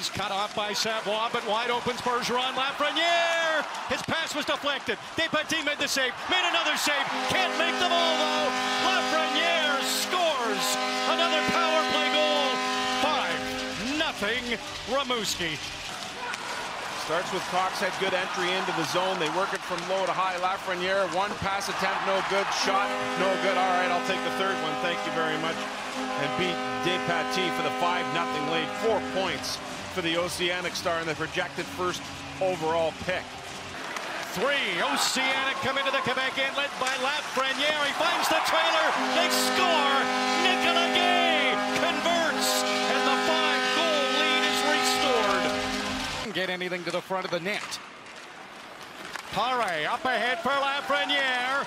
He's cut off by Savoie, but wide open Bergeron. Lafreniere! His pass was deflected. Despatie made the save, made another save. Can't make the ball though. Lafreniere scores another power play goal. Five nothing. Rimouski. Starts with Cox, had good entry into the zone. They work it from low to high. Lafreniere, one pass attempt, no good. Shot, no good. All right, I'll take the third one. Thank you very much. And beat Despatie for the 5 nothing lead. Four points for the Oceanic Star and the projected first overall pick. Three. Oceanic come into the Quebec end, led by Lafreniere. He finds the trailer. They score. Nicolas Gay converts, and the five-goal lead is restored. Didn't get anything to the front of the net. Pare up ahead for Lafreniere.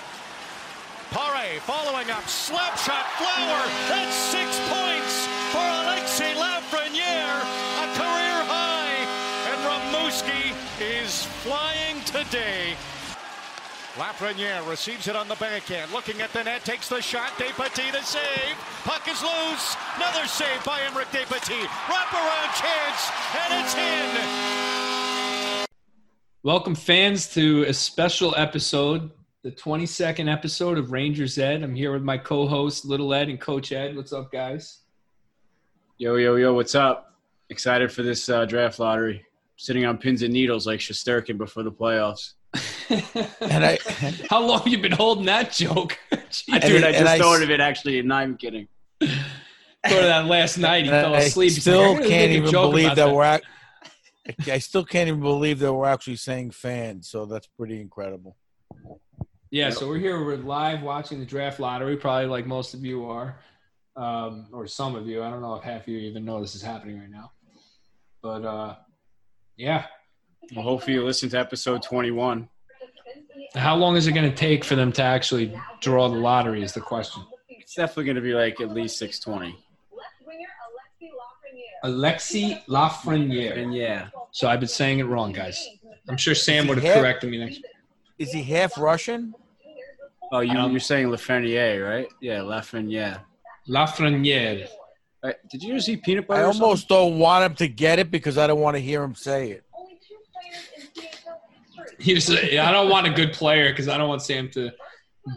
Pare following up, slap shot, Flower. That's six points for Alexis Lafreniere, Rimouski is flying today. Lafreniere receives it on the backhand, looking at the net, takes the shot. Despatie the save. Puck is loose. Another save by Emerick Despatie. Wraparound chance, and it's in. Welcome, fans, to a special episode, the 22nd episode of Rangers Ed. I'm here with my co host, Little Ed and Coach Ed. What's up, guys? Yo, yo, yo, what's up? Excited for this uh, draft lottery. Sitting on pins and needles like Shesterkin before the playoffs. And I How long have you been holding that joke? I, Jeez. dude, I just I thought s- of it actually, and not even kidding. Go to that last night. He fell I asleep. He's like, still "I'm can't even joke believe about that, we're. Act- I still can't even believe that we're actually saying fans. So that's pretty incredible. Yeah, so we're here. We're live watching the draft lottery, probably like most of you are, um, or some of you. I don't know if half of you even know this is happening right now. But uh, yeah, Well, hopefully you listen to episode 21. how long is it going to take for them to actually draw the lottery? Is the question. It's definitely going to be like at least 620. Alexi Lafreniere. Alexi Lafreniere. And yeah, So I've been saying it wrong, guys. I'm sure Sam would have Yeah. corrected me next. Is he half Russian? oh, you, Um, you're saying Lafreniere, right? Yeah, Lafreniere. Lafreniere. Right. Did you see peanut I butter? or almost don't want him to get it because I don't want to hear him say it. He's, I don't want a good player because I don't want Sam to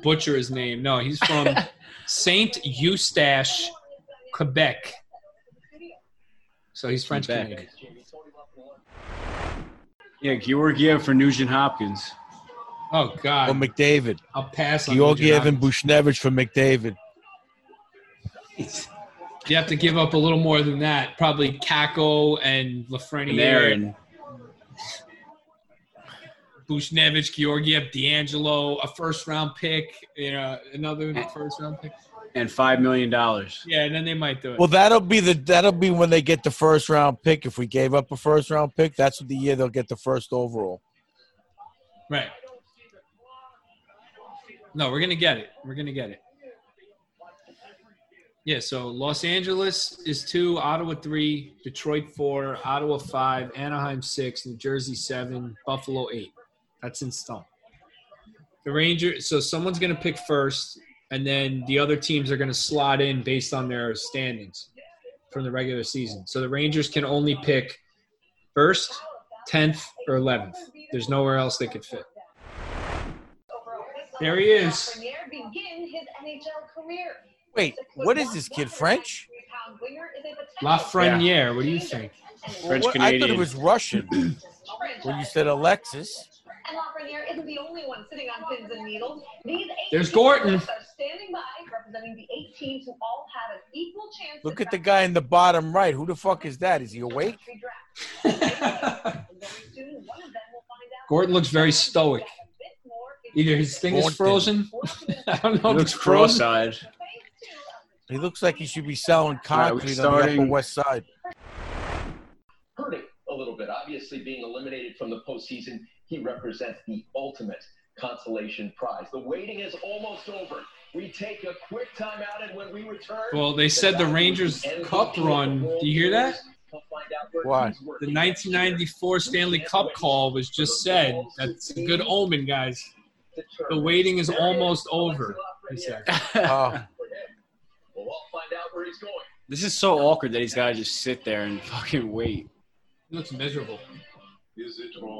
butcher his name. No, he's from Saint Eustache, Quebec. So he's French Quebec. Canadian. something? Yeah, Georgiev for Nugent Hopkins. Oh Or God, McDavid. I'll pass on. Georgiev and Nugent Buchnevich for McDavid. Hopkins. You have to give up a little more than that. Probably Kakko and Lafreniere, And Buchnevich, Georgiev, DeAngelo, a first round pick, you know, another first round pick. And $5 million. Yeah, and then they might do it. Well, that'll be the that'll be when they get the first round pick. If we gave up a first round pick, that's the year they'll get the first overall. Right. No, we're gonna get it. We're gonna get it. Yeah. So Los Angeles is two, Ottawa three, Detroit four, Ottawa five, Anaheim six, New Jersey seven, Buffalo eight. That's in. The Rangers. So someone's gonna pick first, and then the other teams are gonna slot in based on their standings from the regular season. So the Rangers can only pick first, tenth, or eleventh. There's nowhere else they could fit. There he is. Begin his NHL career. Wait, what is this kid French? Lafreniere, what do you think? French What- I thought Canadian. it was Russian when you said Alexis. And Lafreniere isn't the only one sitting on pins and needles. These There's Gorton. are standing by, representing the eight teams who all have an equal chance. Look at the guy in the bottom right. Who the fuck is that? Is he awake? the draft. Very soon, one of them will find out Gorton looks very stoic. a bit more Either his thing is frozen. I don't know He looks it's cross-eyed. He looks like he should be selling right, we concrete on the Upper West Side. hurting a little bit. Obviously, being eliminated from the postseason, he represents the ultimate consolation prize. The waiting is almost over. We take a quick timeout, and when we return, Well, they said the Rangers Cup run. Do you hear that? Why? The 1994 Stanley Cup call was just said. That's a good omen, guys. The waiting is almost over. They said. Oh, We'll all find out where he's going. This is so awkward that he's got to just sit there and fucking wait. He looks miserable.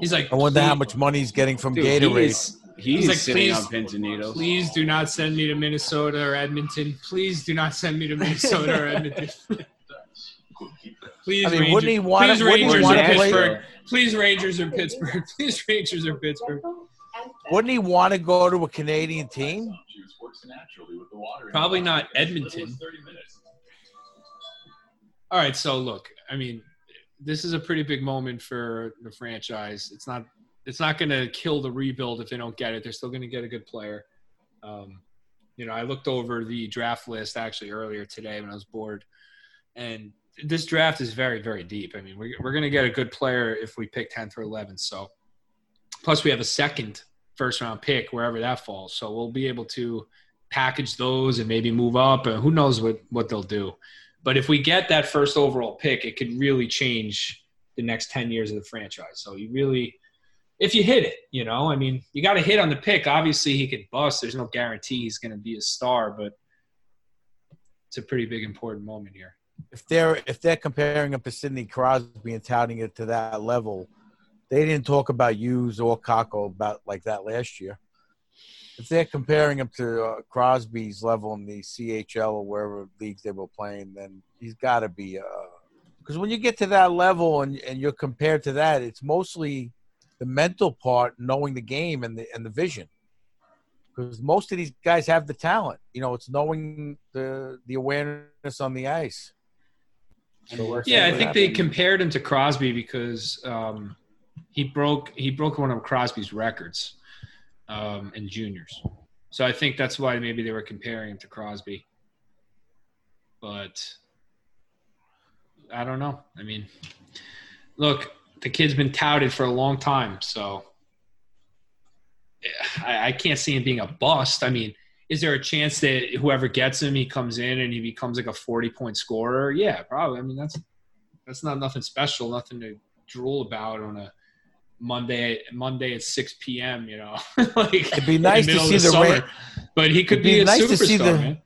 He's like, I wonder how much money he's getting from Dude, he Gatorade. is, he He's is like, sitting please- on pins and needles. Please do not send me to Minnesota or Edmonton. Please do not send me to Minnesota or Edmonton. Please, I mean, Rangers. wouldn't he wanna- Please, wouldn't he Rangers wanna or play- Pittsburgh. Please, Rangers or Pittsburgh. Please, Rangers or Pittsburgh. Wouldn't he want to go to a Canadian team? Probably not Edmonton. All right, so look, I mean, this is a pretty big moment for the franchise. It's not it's not going to kill the rebuild if they don't get it. They're still going to get a good player. Um, you know, I looked over the draft list actually earlier today when I was bored, and this draft is very very deep. I mean, we're we're going to get a good player if we pick tenth or eleventh. So, plus we have a second first round pick wherever that falls. So we'll be able to package those and maybe move up. And who knows what what they'll do. But if we get that first overall pick, it could really change the next 10 years of the franchise. So you really, if you hit it, you know, I mean, you got to hit on the pick. Obviously, he could bust. There's no guarantee he's going to be a star, but it's a pretty big important moment here. If they're if they're comparing him to Sidney Crosby and touting it to that level, they didn't talk about Hughes or Kakko about like that last year. If they're comparing him to uh, Crosby's level in the CHL or wherever leagues they were playing, then he's got to be. Because when you get to that level and, and you're compared to that, it's mostly the mental part, knowing the game and the and the vision. Because most of these guys have the talent, you know, it's knowing the the awareness on the ice. So Yeah, I think they compared him to Crosby because um, he broke he broke one of Crosby's records um, in juniors. So I think that's why maybe they were comparing him to Crosby. But I don't know. I mean, look, the kid's been touted for a long time, so I, I can't see him being a bust. I mean, is there a chance that whoever gets him, he comes in and he becomes like a forty-point scorer? Yeah, probably. I mean, that's that's not nothing special, nothing to drool about on a Monday Monday at six p.m. You know, like It'd be nice to see the summer. Ra- but he could be, be a nice to superstar, see the- man.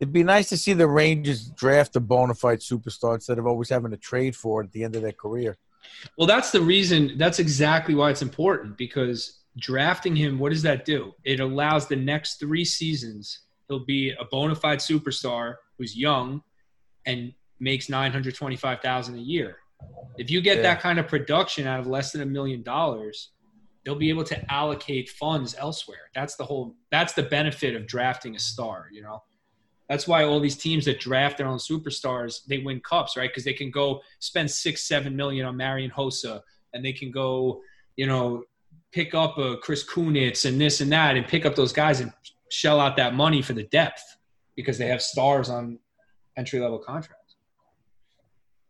It'd be nice to see the Rangers draft a bona fide superstar instead of always having to trade for it at the end of their career. Well, that's the reason. That's exactly why it's important because drafting him, what does that do? It allows the next three seasons he'll be a bona fide superstar who's young and makes nine hundred twenty-five thousand a year. If you get Yeah. that kind of production out of less than a million dollars, they'll be able to allocate funds elsewhere. That's the whole. That's the benefit of drafting a star. You know. That's why all these teams that draft their own superstars, they win cups, right? Because they can go spend six, seven million on Marian Hossa, and they can go, you know, pick up a Chris Kunitz and this and that, and pick up those guys and shell out that money for the depth because they have stars on entry level contracts.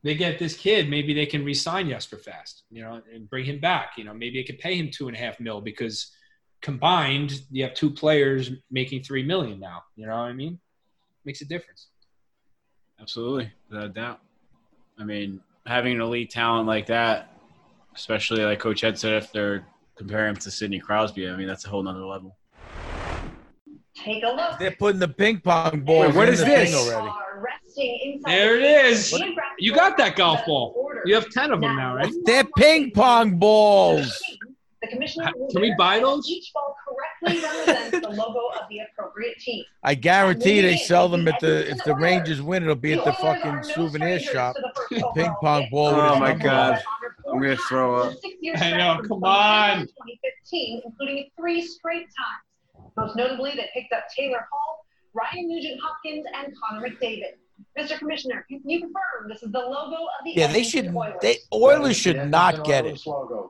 They get this kid, maybe they can re-sign Jesper Fast, you know, and bring him back. You know, maybe they could pay him two and a half mil because combined you have two players making three million now. You know what I mean? Makes a difference. Absolutely, without a doubt. I mean, having an elite talent like that, especially like Coach Ed said, if they're comparing him to Sidney Crosby, I mean, that's a whole nother level. Take a look. They're putting the ping pong ball Wait, what in is the this? already. Are resting inside There it the is. geographical You got that golf ball. order. You have ten of them now, right? They're ping pong balls. The commissioner Can we buy those? Each ball correctly represents the logo of the appropriate team. I guarantee they sell them at the if the Rangers win, it'll be at the fucking no souvenir shop. the Ping pong ball with Oh my number God. on. I'm gonna throw up. I know, come on. 2015, including three straight times. Most notably, they picked up Taylor Hall, Ryan Nugent Hopkins, and Connor McDavid. Mr. Commissioner, can you confirm this is the logo of the Yeah, they should. Oilers? They Oilers should not get it.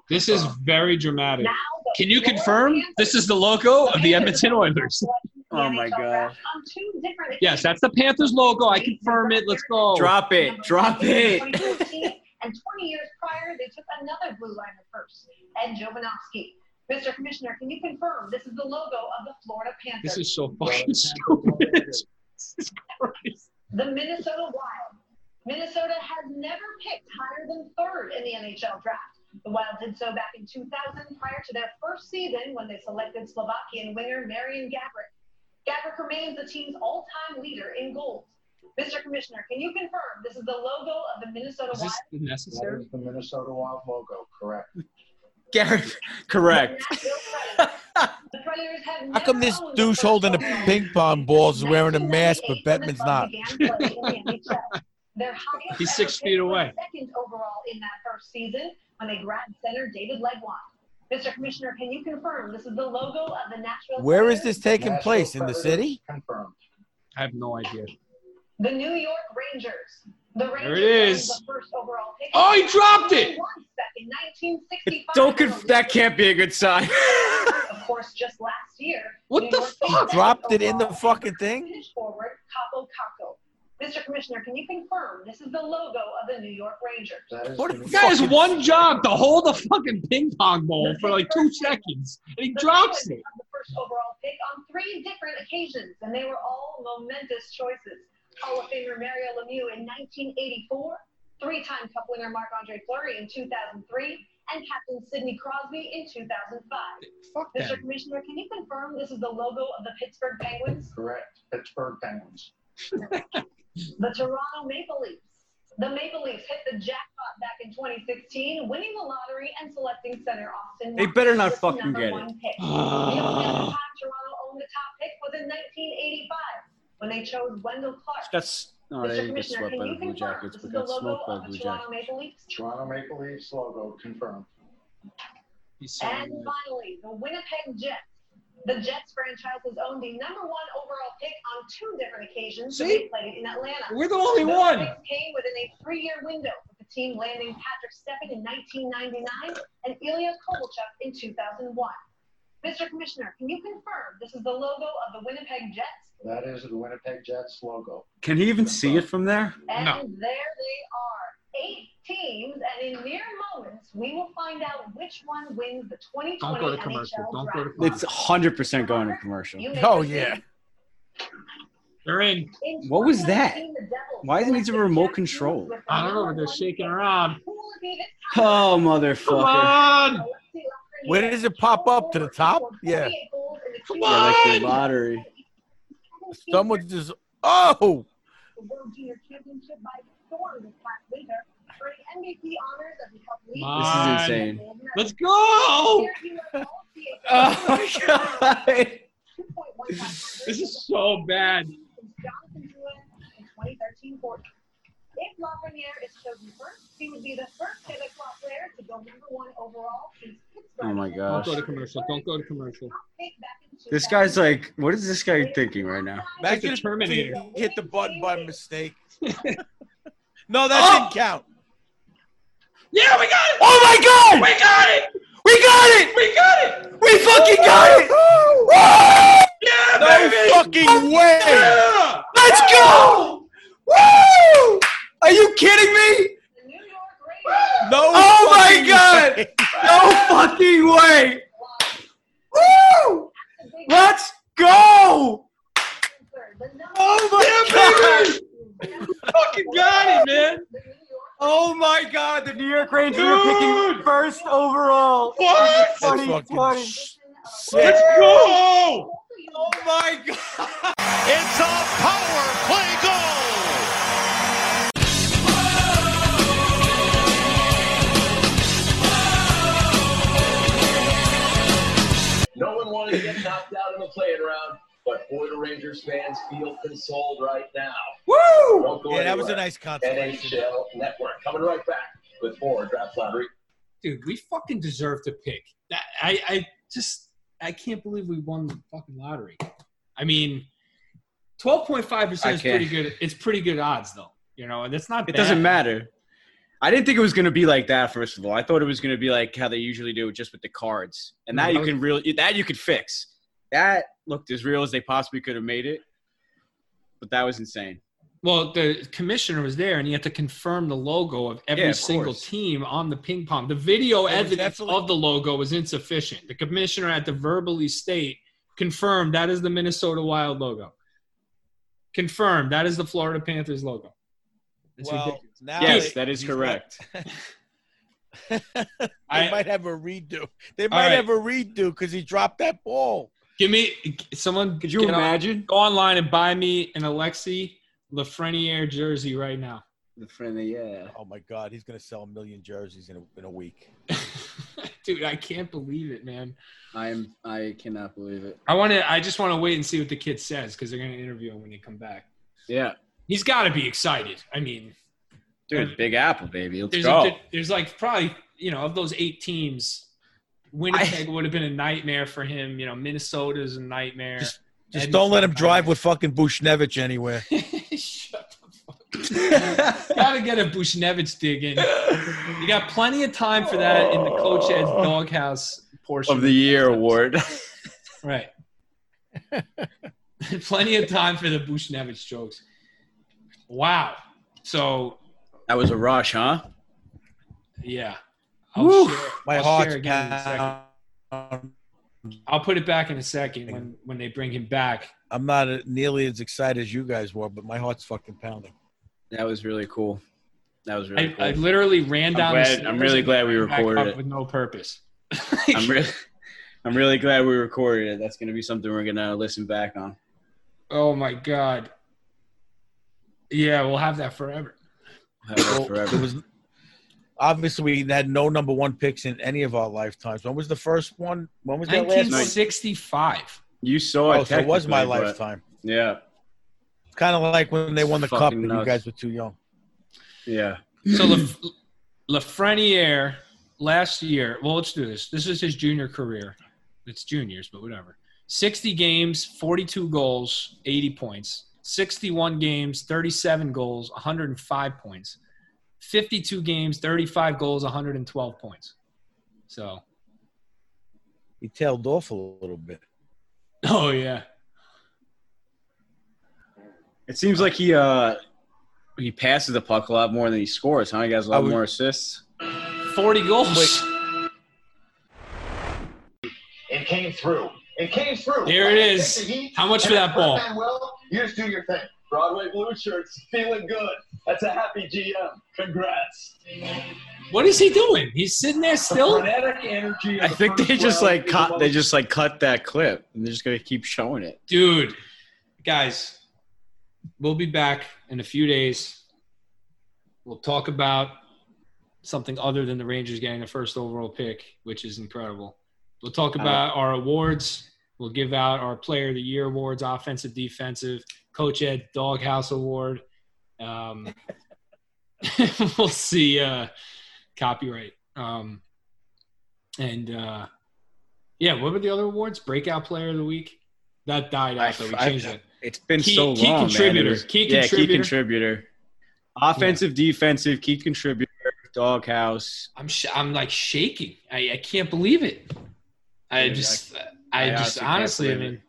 This is very dramatic. Now, Can you confirm this is the logo of the Edmonton Oilers? Oh my God. On two different Yes, that's the Panthers logo. I confirm it. Let's go. Drop it, drop it. And 20 years prior, they took another blue liner first, Ed Jovanovski. Mr. Commissioner, can you confirm this is the logo of the Florida Panthers? This is so fucking stupid. The Minnesota Wild. Minnesota has never picked higher than third in the NHL draft. The Wild did so back in 2000 prior to their first season when they selected Slovakian winger Marian Gaborik. Gaborik remains the team's all-time leader in goals. Mr. Commissioner, can you confirm this is the logo of the Minnesota Is Wild? this necessary? That is the Minnesota Wild logo, correct. Garrett, correct. Nashville Predators. The Predators have How come this douche holding overall the ping pong balls is wearing a mask, but when Bettman's not? began playing in the NHL. Their highest He's six feet away. Second overall in that first season when they grabbed center David Legwand. Mr. Commissioner, can you confirm this is the logo of the Nashville? Where is this taking Nashville place? In the city? Confirmed. I have no idea. The New York Rangers. The Rangers it is. the first overall pick. Oh, he dropped it! One second, 1965. Don't conf- that can't be a good sign. of course, just last year. What the York fuck? City Dropped it in the fucking thing? Forward Kaapo Kakko. Mr. Commissioner, can you confirm this is the logo of the New York Rangers? That is What the a guy has one job to hold a fucking ping pong ball for like two seconds, and he The drops it. The first overall pick on three different occasions, and they were all momentous choices. Hall of Famer Mario Lemieux in 1984, three-time Cup winner Marc-Andre Fleury in 2003, and Captain Sidney Crosby in 2005. Fuck Mr. that. Commissioner, can you confirm this is the logo of the Pittsburgh Penguins? correct. Pittsburgh Penguins. The Toronto Maple Leafs. The Maple Leafs hit the jackpot back in 2016, winning the lottery and selecting center Auston. They better not fucking get it. they chose Wendell Clark. That's no, Mr. they get Commissioner, swept can by you the Blue confirm Jackets, this but is the got logo smoked by of the the Blue Toronto Jackets. Maple Leafs? Toronto Maple Leafs logo confirmed. And good. finally, the Winnipeg Jets. The Jets franchise has owned the number one overall pick on two different occasions when See? they played in Atlanta. We're the only Those one. picks came within a three-year window, with the team landing Patrik Stefan in 1999 and Ilya Kovalchuk in 2001. Mr. Commissioner, can you confirm this is the logo of the Winnipeg Jets? That is the Winnipeg Jets logo. Can he even see it from there? And No. there they are, eight teams, and in mere moments, we will find out which one wins the 2020 Don't go to NHL commercial. Don't go to draft. commercial. It's 100% going to commercial. Oh, yeah. They're in. In What was that? Why is it needs a remote control? Hughes with the I don't know, they're shaking around. Who will be this time? Oh, Come motherfucker. on! Alexei Lafreniere Where does it pop up? To the top? Yeah. 48 goals in the Come two Yeah, like the lottery. Someone just. Oh! The World Junior Championship by storm this past winter, earning MVP honors as the Cup lead. Come This on. is insane. Let's go! Oh my god. This is so bad. If Lafreniere is chosen first, he would be the first Quebecois player to go number one overall since Pittsburgh. Oh my god. Don't go to commercial. Don't go to commercial. This guy's like, what is this guy thinking right now? Like the Imagine if Terminator. hit the button by mistake. no, that oh! didn't count. Yeah, we got it! Oh my god! We got it! We got it! We got it! We fucking got it! Woo! Yeah, No baby! fucking way! Yeah! Let's go! Woo! Are you kidding me? The New York Rangers. No. Oh my God! way. No fucking way! Woo! Let's go! third. The number Oh my Yeah, god! baby! Fucking got it, man! the New York Oh my god, the New York Rangers are picking first overall. What? 2020. sick. Let's go! Oh my god. It's a power play goal. Wanted knocked out in the playing round, but boy, the Rangers fans feel consoled right now. Woo! Don't Yeah, that was a nice consolation. NHL Network coming right back with more draft lottery. Dude, we fucking deserve to pick. That I, I just I can't believe we won the fucking lottery. I mean, twelve point five percent is can't. pretty good. It's pretty good odds though. You know, and that's not. It bad. doesn't matter. I didn't think it was going to be like that. First of all, I thought it was going to be like how they usually do, it, just with the cards, and that No, you can really that you could fix. That looked as real as they possibly could have made it, but that was insane. Well, the commissioner was there, and he had to confirm the logo of every Yeah, of single course. team on the ping pong. The video was evidence definitely- of the logo was insufficient. The commissioner had to verbally state, confirm that is the Minnesota Wild logo. Confirm that is the Florida Panthers logo. It's Well, now yes, they- that is correct. they I- might have a redo. They might right. have a redo because he dropped that ball. Give me someone. Could you get on- imagine? go online and buy me an Alexi Lafreniere jersey right now. The friendly, yeah. Oh my God, he's gonna sell a million jerseys in a, in a week. Dude, I can't believe it, man. I am. I cannot believe it. I want to. I just want to wait and see what the kid says because they're going to interview him when they come back. Yeah, He's got to be excited. I mean, dude, Big Apple, baby. Let's there's go. a, there's like probably you know of those eight teams, Winnipeg would have been a nightmare for him. You know, Minnesota's a nightmare. Just- Just don't let him drive with fucking Buchnevich anywhere. Shut the fuck. Gotta get a Buchnevich dig in. You got plenty of time for that in the coach Ed's oh. doghouse portion of the year award. Right. Plenty of time for the Buchnevich jokes. Wow. So that was a rush, huh? yeah. I'll Woo. share, My I'll heart's share again in a second. I'll put it back in a second when, when they bring him back. I'm not nearly as excited as you guys were, but my heart's fucking pounding. That was really cool. That was really I, cool. I literally ran I'm down glad- the I'm really glad we recorded it. with no purpose. I'm really, I'm really glad we recorded it. That's going to be something we're going to listen back on. oh my god. Yeah, we'll have that forever. Have that forever. there was obviously we had no number one picks in any of our lifetimes. When was the first one? When was that last one? 1965. You saw it. Oh, so it was my lifetime. Yeah, It's kind of like when they won the cup Fucking and you guys were too young. yeah. So Laf- Lafreniere last year. Well, let's do this. This is his junior career. It's juniors, but whatever. 60 games, 42 goals, 80 points. 61 games, 37 goals, 105 points. 52 games, 35 goals, 112 points. So, He tailed off a little bit. oh yeah. It seems like he uh he passes the puck a lot more than he scores. Huh? He has a lot would- more assists. 40 goals. It came through. It came through. Here it is. Take the heat. How much for that ball? Manuel, you just do your thing. Broadway Blue Shirts, feeling good. That's a happy GM. Congrats. What is he doing? He's sitting there still? Frenetic energy. I think they just like cut. They just like cut that clip, and they're just gonna keep showing it. Dude, guys, we'll be back in a few days. We'll talk about something other than the Rangers getting the first overall pick, which is incredible. We'll talk about our awards. We'll give out our Player of the Year awards, offensive, defensive, Coach Ed Doghouse Award. Um, we'll see uh, copyright. Um, and uh, yeah, what were the other awards? Breakout Player of the Week. That died after we changed it. It's been Key- so key long, contributor. man. It was- Key yeah, contributor. key contributor. Offensive, defensive, key contributor, doghouse. I'm sh- I'm like shaking. I, I can't believe it. I Yeah, just I, I just honestly I mean,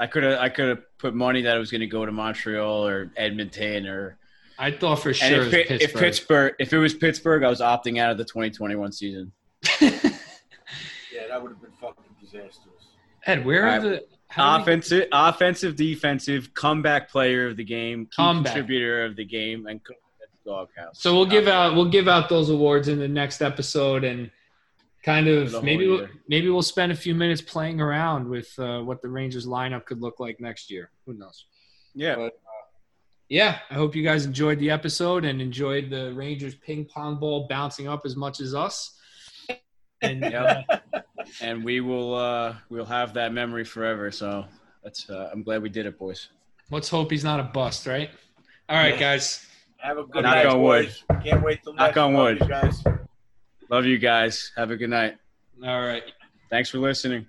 I could have I could have put money that it was going to go to Montreal or Edmonton or I thought for and sure if, it Pit- was if Pittsburgh if it was Pittsburgh I was opting out of the 2021 season. Yeah, that would have been fucking disastrous. Ed, where All are right. the how do we- Offensive, offensive, defensive, comeback player of the game, key contributor of the game, and coach at doghouse. So we'll give out we'll give out those awards in the next episode and kind of maybe we'll, maybe we'll spend a few minutes playing around with uh, what the Rangers lineup could look like next year. Who knows? yeah. Yeah, I hope you guys enjoyed the episode and enjoyed the Rangers ping pong ball bouncing up as much as us. And uh, Yep. and we will uh we'll have that memory forever. So that's uh, I'm glad we did it, boys. let's hope he's not a bust, right? All right, Yeah. guys. Have a good Knock night, on wood. boys. Can't wait till Knock next on wood. you guys. Love you guys. Have a good night. All right. Thanks for listening.